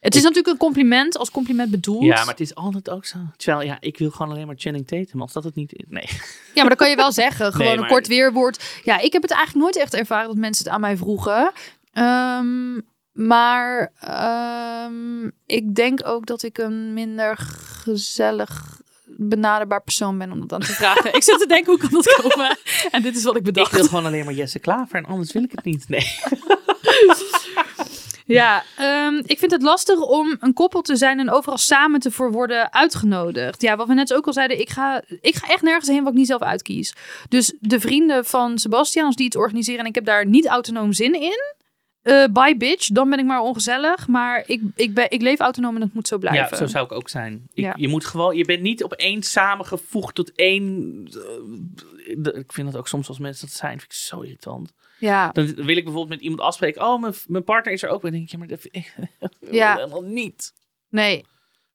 Het is natuurlijk een compliment als compliment bedoeld. Ja, maar het is altijd ook zo. Terwijl, ja, ik wil gewoon alleen maar Channing Tatum, als dat het niet is. Nee. Ja, maar dat kan je wel zeggen. Gewoon Nee, een kort weerwoord. Ja, ik heb het eigenlijk nooit echt ervaren dat mensen het aan mij vroegen. Ehm, maar ehm, ik denk ook dat ik een minder gezellig benaderbaar persoon ben om dat aan te vragen. ik zit te denken, hoe kan dat komen? En dit is wat ik Ik bedacht. wil gewoon alleen maar Jesse Klaver en anders wil ik het niet. Nee. Ja, ehm, ik vind het lastig om een koppel te zijn en overal samen te voor worden uitgenodigd. Ja, wat we net ook al zeiden, ik ga, ik ga echt nergens heen wat ik niet zelf uitkies. Dus de vrienden van Sebastian, als die het organiseren en ik heb daar niet autonoom zin in, eh bye bitch, dan ben ik maar ongezellig. Maar ik, ik, ben, ik leef autonoom en dat moet zo blijven. Ja, zo zou ik ook zijn. Ik, Ja. Je moet gewoon, je bent niet opeens samengevoegd tot één. eh, ik vind dat ook soms als mensen dat zijn, vind ik zo irritant. Ja, Dan wil ik bijvoorbeeld met iemand afspreken. Oh, mijn, mijn partner is er ook. En dan denk ik, ja, maar dat vind ik Ja. helemaal niet. nee.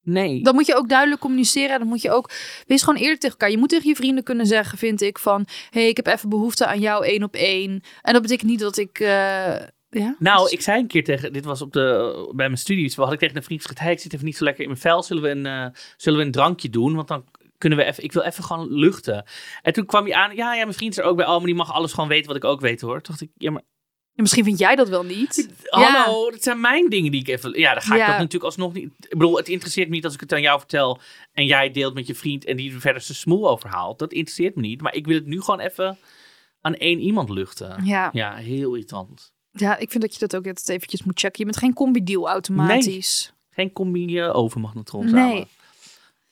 Nee. Dan moet je ook duidelijk communiceren. Dan moet je ook. Wees gewoon eerlijk tegen elkaar. Je moet tegen je vrienden kunnen zeggen, vind ik, van hé, hey, ik heb even behoefte aan jou één op één. En dat betekent niet dat ik. eh, ja? Nou, ik zei een keer tegen, dit was op de, bij mijn studies, had ik tegen een vriend gezegd, hey, ik zit even niet zo lekker in mijn vel, zullen we een, eh, zullen we een drankje doen? Want dan kunnen we even, ik wil even gewoon luchten. En toen kwam hij aan, ja, ja, mijn vriend is er ook bij, oh, maar die mag alles gewoon weten wat ik ook weet hoor. Toen dacht ik, ja, maar Ja, misschien vind jij dat wel niet. hallo, dat zijn mijn dingen die ik even, ja, dan ga ik Ja. dat natuurlijk alsnog niet, ik bedoel, het interesseert me niet als ik het aan jou vertel en jij deelt met je vriend en die er verder zijn smoel over haalt. Dat interesseert me niet, maar ik wil het nu gewoon even aan één iemand luchten. Ja. Ja, heel irritant. Ja, ik vind dat je dat ook altijd eventjes moet checken. Je bent geen combi-deal automatisch. Geen combi uh, overmagnetron Nee. samen.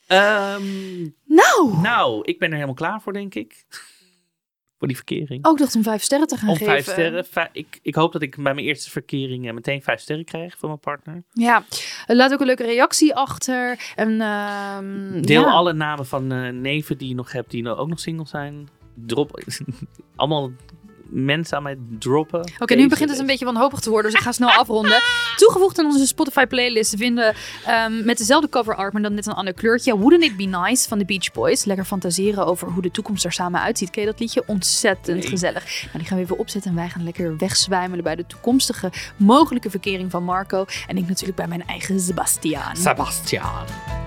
Ehm, Nou, nou, ik ben er helemaal klaar voor, denk ik. voor die verkering. ook dacht om vijf sterren te gaan Om geven. vijf sterren. Vij- ik, ik hoop dat ik bij mijn eerste verkering eh, meteen vijf sterren krijg van mijn partner. Ja, Eh, laat ook een leuke reactie achter. En, ehm, Deel ja. alle namen van eh, neven die je nog hebt, die nou ook nog single zijn. Drop allemaal mensen aan mij droppen. Oké, nu begint het een beetje wanhopig te worden, dus ik ga snel afronden. Toegevoegd aan onze Spotify playlist vinden ehm, met dezelfde cover art, maar dan net een ander kleurtje. Wouldn't It Be Nice van de Beach Boys. Lekker fantaseren over hoe de toekomst er samen uitziet. Ken je dat liedje? Ontzettend Nee. gezellig. Nou, die gaan we even opzetten en wij gaan lekker wegzwijmelen bij de toekomstige mogelijke verkering van Marco. En ik natuurlijk bij mijn eigen Sebastian. Sebastian.